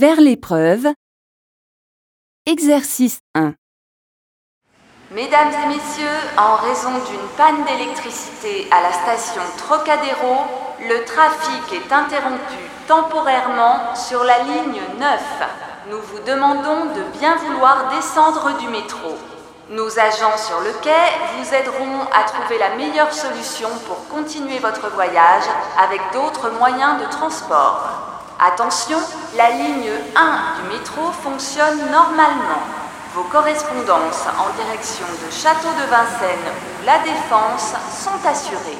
vers l'épreuve. Exercice 1. Mesdames et messieurs, en raison d'une panne d'électricité à la station Trocadéro, le trafic est interrompu temporairement sur la ligne 9. Nous vous demandons de bien vouloir descendre du métro. Nos agents sur le quai vous aideront à trouver la meilleure solution pour continuer votre voyage avec d'autres moyens de transport. Attention, la ligne 1 du métro fonctionne normalement. Vos correspondances en direction de Château de Vincennes ou La Défense sont assurées.